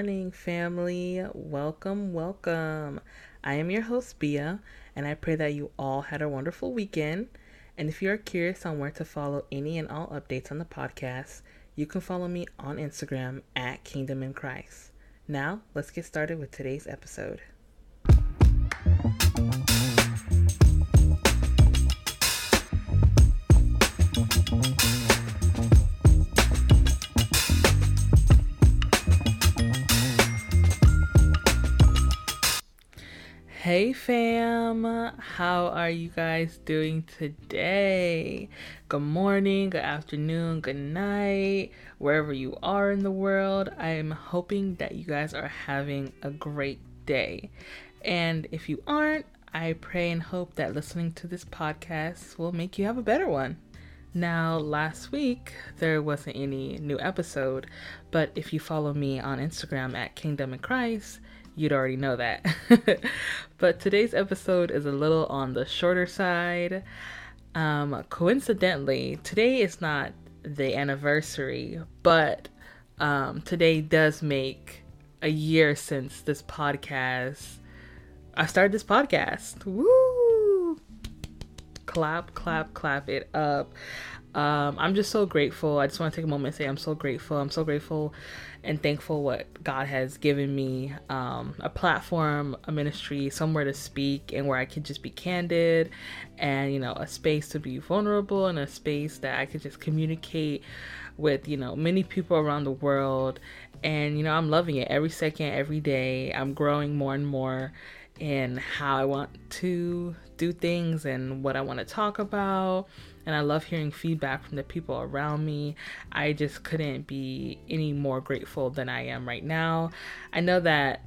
Morning, family. Welcome, welcome. I am your host, Bea, and I pray that you all had a wonderful weekend. And if you are curious on where to follow any and all updates on the podcast, you can follow me on Instagram at Kingdom in Christ. Now, let's get started with today's episode. Fam, how are you guys doing today? Good morning, good afternoon, good night, wherever you are in the world. I am hoping that you guys are having a great day. And if you aren't, I pray and hope that listening to this podcast will make you have a better one. Now, last week there wasn't any new episode, but if you follow me on Instagram at Kingdom in Christ, you'd already know that. but today's episode is a little on the shorter side. Um, coincidentally, today is not the anniversary, but um, today does make a year since this podcast. I started this podcast. Woo! Clap, clap, clap it up. Um, I'm just so grateful. I just want to take a moment and say I'm so grateful. I'm so grateful and thankful what God has given me um, a platform, a ministry, somewhere to speak, and where I can just be candid and, you know, a space to be vulnerable and a space that I could just communicate with, you know, many people around the world. And, you know, I'm loving it every second, every day. I'm growing more and more in how I want to do things and what I want to talk about and I love hearing feedback from the people around me. I just couldn't be any more grateful than I am right now. I know that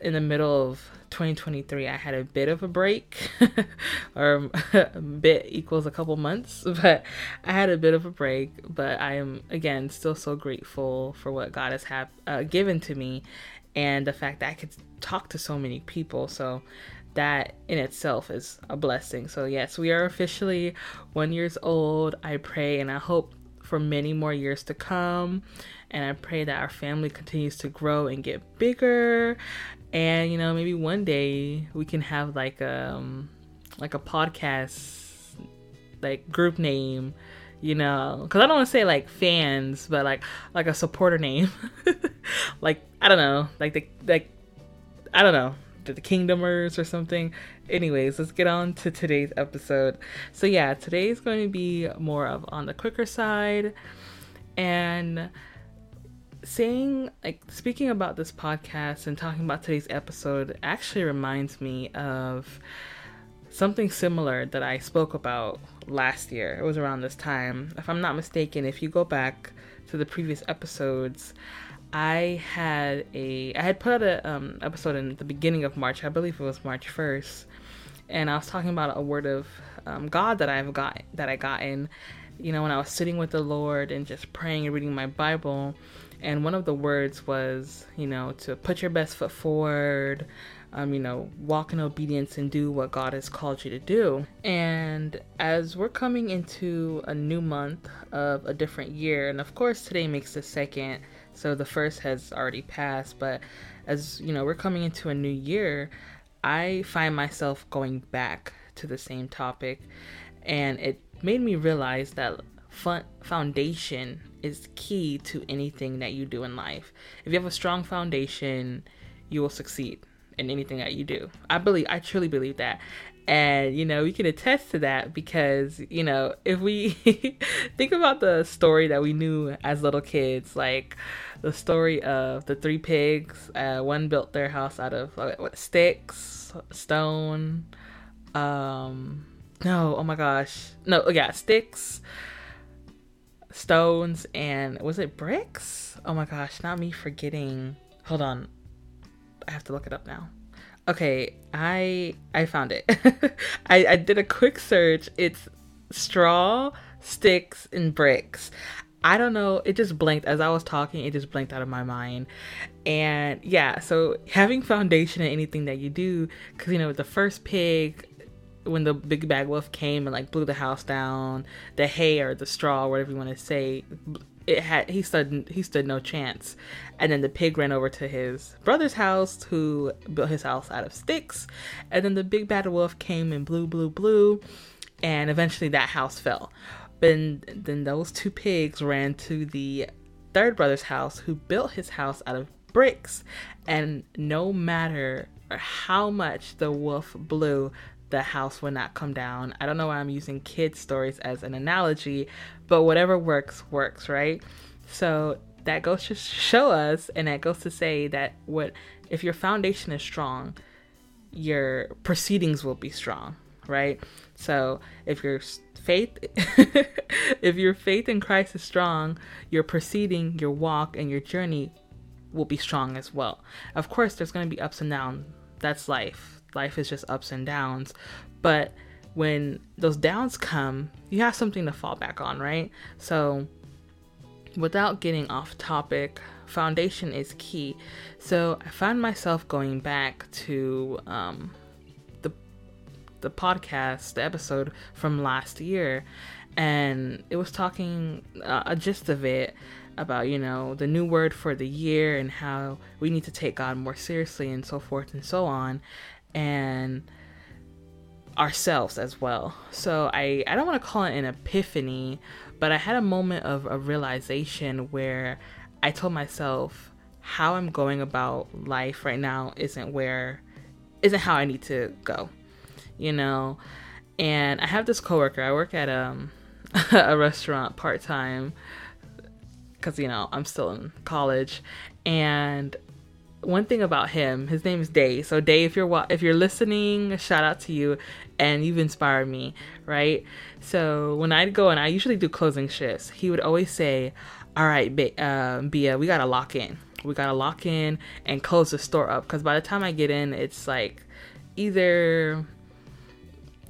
in the middle of 2023 I had a bit of a break or a bit equals a couple months but I had a bit of a break but I am again still so grateful for what God has have uh, given to me and the fact that I could talk to so many people so that in itself is a blessing. So yes, we are officially one years old. I pray and I hope for many more years to come. And I pray that our family continues to grow and get bigger. And you know, maybe one day we can have like um like a podcast like group name you know because i don't want to say like fans but like like a supporter name like i don't know like the like i don't know the Kingdomers or something. Anyways, let's get on to today's episode. So yeah, today is going to be more of on the quicker side, and saying like speaking about this podcast and talking about today's episode actually reminds me of something similar that I spoke about last year. It was around this time. If I'm not mistaken, if you go back to the previous episodes, I had a I had put out a um, episode in the beginning of March. I believe it was March first, and I was talking about a word of um, God that I've got that I got in. You know, when I was sitting with the Lord and just praying and reading my Bible, and one of the words was, you know, to put your best foot forward. Um, you know, walk in obedience and do what God has called you to do. And as we're coming into a new month of a different year, and of course, today makes the second so the first has already passed, but as you know, we're coming into a new year, I find myself going back to the same topic and it made me realize that foundation is key to anything that you do in life. If you have a strong foundation, you will succeed in anything that you do. I believe I truly believe that. And, you know, we can attest to that because, you know, if we think about the story that we knew as little kids, like the story of the three pigs, uh, one built their house out of what, sticks, stone, um, no, oh my gosh. No, yeah, sticks, stones, and was it bricks? Oh my gosh, not me forgetting. Hold on. I have to look it up now. Okay, I I found it. I, I did a quick search. It's straw, sticks, and bricks. I don't know. It just blinked as I was talking. It just blinked out of my mind. And yeah, so having foundation in anything that you do, because you know with the first pig, when the big bad wolf came and like blew the house down, the hay or the straw, whatever you want to say, it had he stood he stood no chance. And then the pig ran over to his brother's house, who built his house out of sticks. And then the big bad wolf came and blew, blew, blew, and eventually that house fell. But then those two pigs ran to the third brother's house, who built his house out of bricks. And no matter how much the wolf blew, the house would not come down. I don't know why I'm using kids' stories as an analogy, but whatever works, works, right? So that goes to show us, and that goes to say that what if your foundation is strong, your proceedings will be strong, right? So if your faith, if your faith in Christ is strong, your proceeding, your walk, and your journey will be strong as well. Of course, there's going to be ups and downs. That's life. Life is just ups and downs. But when those downs come, you have something to fall back on, right? So, without getting off topic, foundation is key. So, I found myself going back to um, the the podcast, the episode from last year, and it was talking uh, a gist of it about you know the new word for the year and how we need to take God more seriously and so forth and so on, and ourselves as well. So I, I don't want to call it an epiphany, but I had a moment of a realization where I told myself how I'm going about life right now isn't where isn't how I need to go. You know? And I have this coworker. I work at um a restaurant part-time cuz you know, I'm still in college and one thing about him, his name is Day. So Day, if you're if you're listening, shout out to you, and you've inspired me, right? So when I'd go and I usually do closing shifts, he would always say, "All right, uh, Bea, we gotta lock in. We gotta lock in and close the store up because by the time I get in, it's like either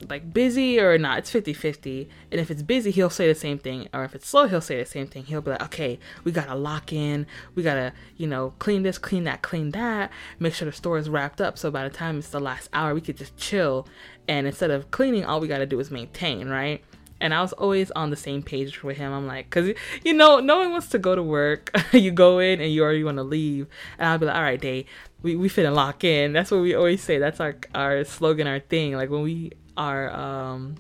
like busy or not. It's 50 50. And if it's busy, he'll say the same thing. Or if it's slow, he'll say the same thing. He'll be like, okay, we gotta lock in. We gotta, you know, clean this, clean that, clean that. Make sure the store is wrapped up. So by the time it's the last hour, we could just chill. And instead of cleaning, all we gotta do is maintain, right? And I was always on the same page with him. I'm like, cause you know, no one wants to go to work. you go in and you already want to leave. And I'll be like, all right, day, we we finna lock in. That's what we always say. That's our our slogan, our thing. Like when we our um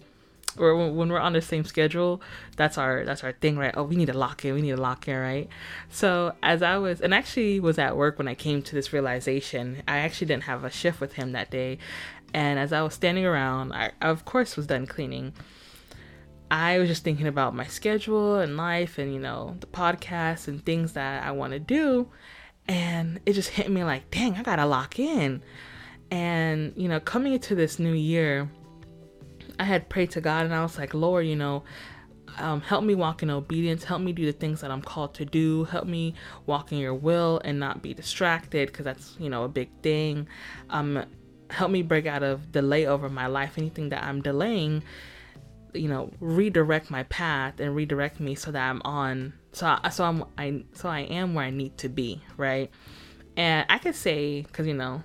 or when we're on the same schedule that's our that's our thing right? Oh we need to lock in we need to lock in right? So as i was and actually was at work when i came to this realization i actually didn't have a shift with him that day. And as i was standing around i, of course was done cleaning. I was just thinking about my schedule and life and you know the podcast and things that i want to do. And it just hit me like dang i gotta lock in. And you know coming into this new year I had prayed to God and I was like, Lord, you know, um, help me walk in obedience. Help me do the things that I'm called to do. Help me walk in your will and not be distracted because that's, you know, a big thing. Um, help me break out of delay over my life. Anything that I'm delaying, you know, redirect my path and redirect me so that I'm on. So, I, so I'm, I, so I am where I need to be, right? And I could say, because you know,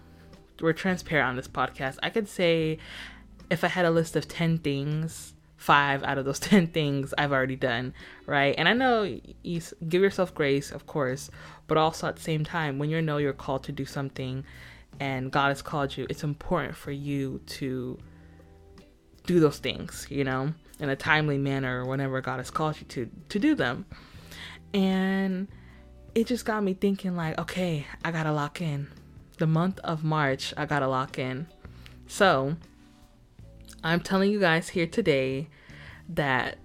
we're transparent on this podcast. I could say if I had a list of 10 things, five out of those 10 things I've already done, right? And I know you give yourself grace, of course, but also at the same time, when you know you're called to do something and God has called you, it's important for you to do those things, you know, in a timely manner or whenever God has called you to to do them. And it just got me thinking like, okay, I got to lock in. The month of March, I got to lock in. So, I'm telling you guys here today that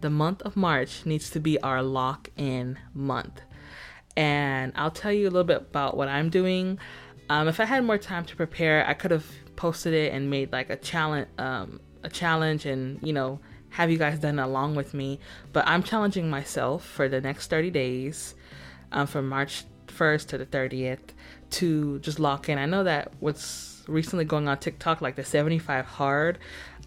the month of March needs to be our lock in month. And I'll tell you a little bit about what I'm doing. Um, if I had more time to prepare, I could have posted it and made like a challenge, um, a challenge, and you know, have you guys done along with me. But I'm challenging myself for the next 30 days, um, from March 1st to the 30th, to just lock in. I know that what's recently going on TikTok, like the 75 hard.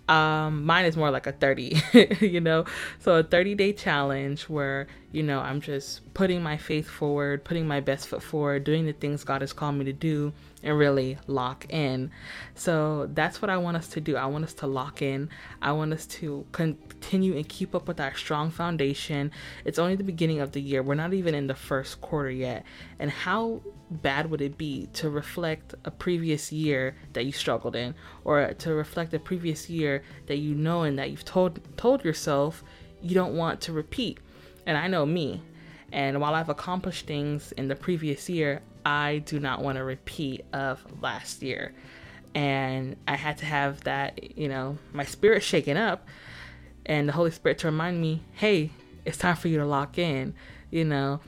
Um, mine is more like a 30, you know? So a 30 day challenge where, you know, I'm just putting my faith forward, putting my best foot forward, doing the things God has called me to do and really lock in. So that's what I want us to do. I want us to lock in. I want us to continue and keep up with our strong foundation. It's only the beginning of the year. We're not even in the first quarter yet. And how bad would it be to reflect a previous year that you struggled in or to reflect a previous year that you know and that you've told told yourself you don't want to repeat. And I know me. And while I've accomplished things in the previous year, I do not want to repeat of last year. And I had to have that, you know, my spirit shaken up and the Holy Spirit to remind me, hey, it's time for you to lock in. You know,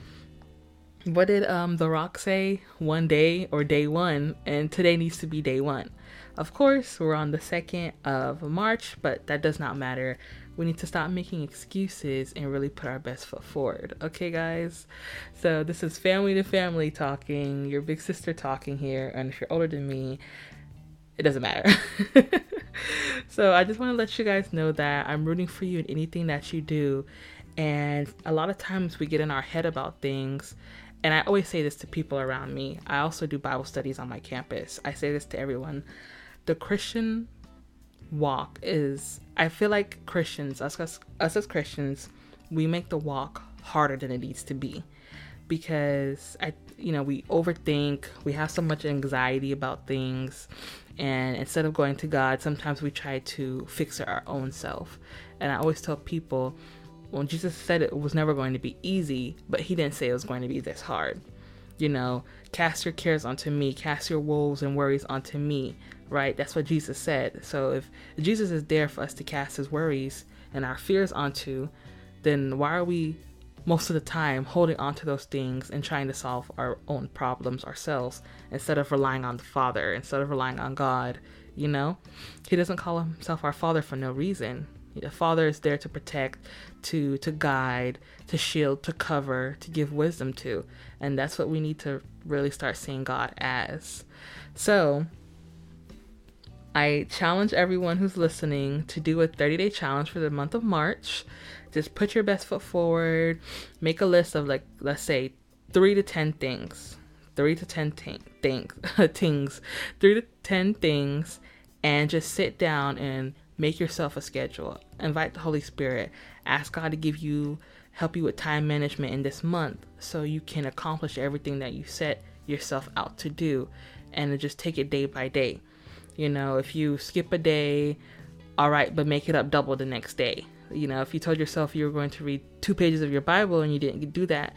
what did um The Rock say? One day or day one, and today needs to be day one. Of course, we're on the 2nd of March, but that does not matter. We need to stop making excuses and really put our best foot forward. Okay, guys? So, this is family to family talking, your big sister talking here. And if you're older than me, it doesn't matter. so, I just want to let you guys know that I'm rooting for you in anything that you do. And a lot of times we get in our head about things and I always say this to people around me. I also do Bible studies on my campus. I say this to everyone the Christian walk is I feel like Christians, us, us, us as Christians, we make the walk harder than it needs to be because I you know, we overthink, we have so much anxiety about things, and instead of going to God, sometimes we try to fix our own self. And I always tell people when Jesus said it was never going to be easy, but he didn't say it was going to be this hard. You know, cast your cares onto me, cast your woes and worries onto me right? That's what Jesus said. So if Jesus is there for us to cast his worries and our fears onto, then why are we most of the time holding on to those things and trying to solve our own problems ourselves instead of relying on the Father, instead of relying on God, you know? He doesn't call himself our Father for no reason. The Father is there to protect, to to guide, to shield, to cover, to give wisdom to. And that's what we need to really start seeing God as. So, I challenge everyone who's listening to do a 30 day challenge for the month of March. Just put your best foot forward. Make a list of, like, let's say, three to 10 things. Three to 10 t- things. things. Three to 10 things. And just sit down and make yourself a schedule. Invite the Holy Spirit. Ask God to give you, help you with time management in this month so you can accomplish everything that you set yourself out to do. And just take it day by day you know, if you skip a day, all right, but make it up double the next day. You know, if you told yourself you were going to read two pages of your Bible and you didn't do that,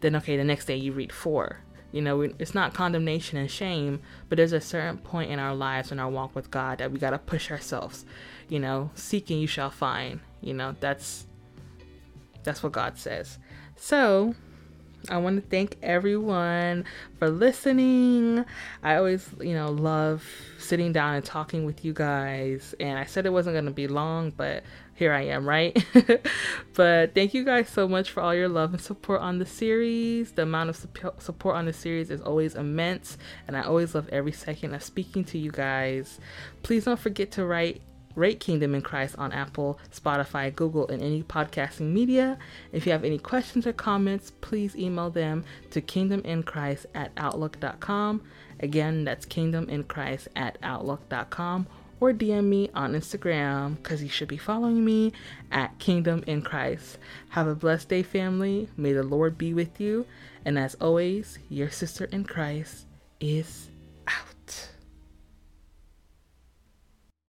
then okay, the next day you read four. You know, it's not condemnation and shame, but there's a certain point in our lives in our walk with God that we got to push ourselves. You know, seeking you shall find. You know, that's that's what God says. So, I want to thank everyone for listening. I always, you know, love sitting down and talking with you guys. And I said it wasn't going to be long, but here I am, right? but thank you guys so much for all your love and support on the series. The amount of support on the series is always immense, and I always love every second of speaking to you guys. Please don't forget to write rate Kingdom in Christ on Apple, Spotify, Google, and any podcasting media. If you have any questions or comments, please email them to kingdominchrist at outlook.com. Again, that's kingdominchrist at outlook.com or DM me on Instagram because you should be following me at Kingdom in Christ. Have a blessed day, family. May the Lord be with you. And as always, your sister in Christ is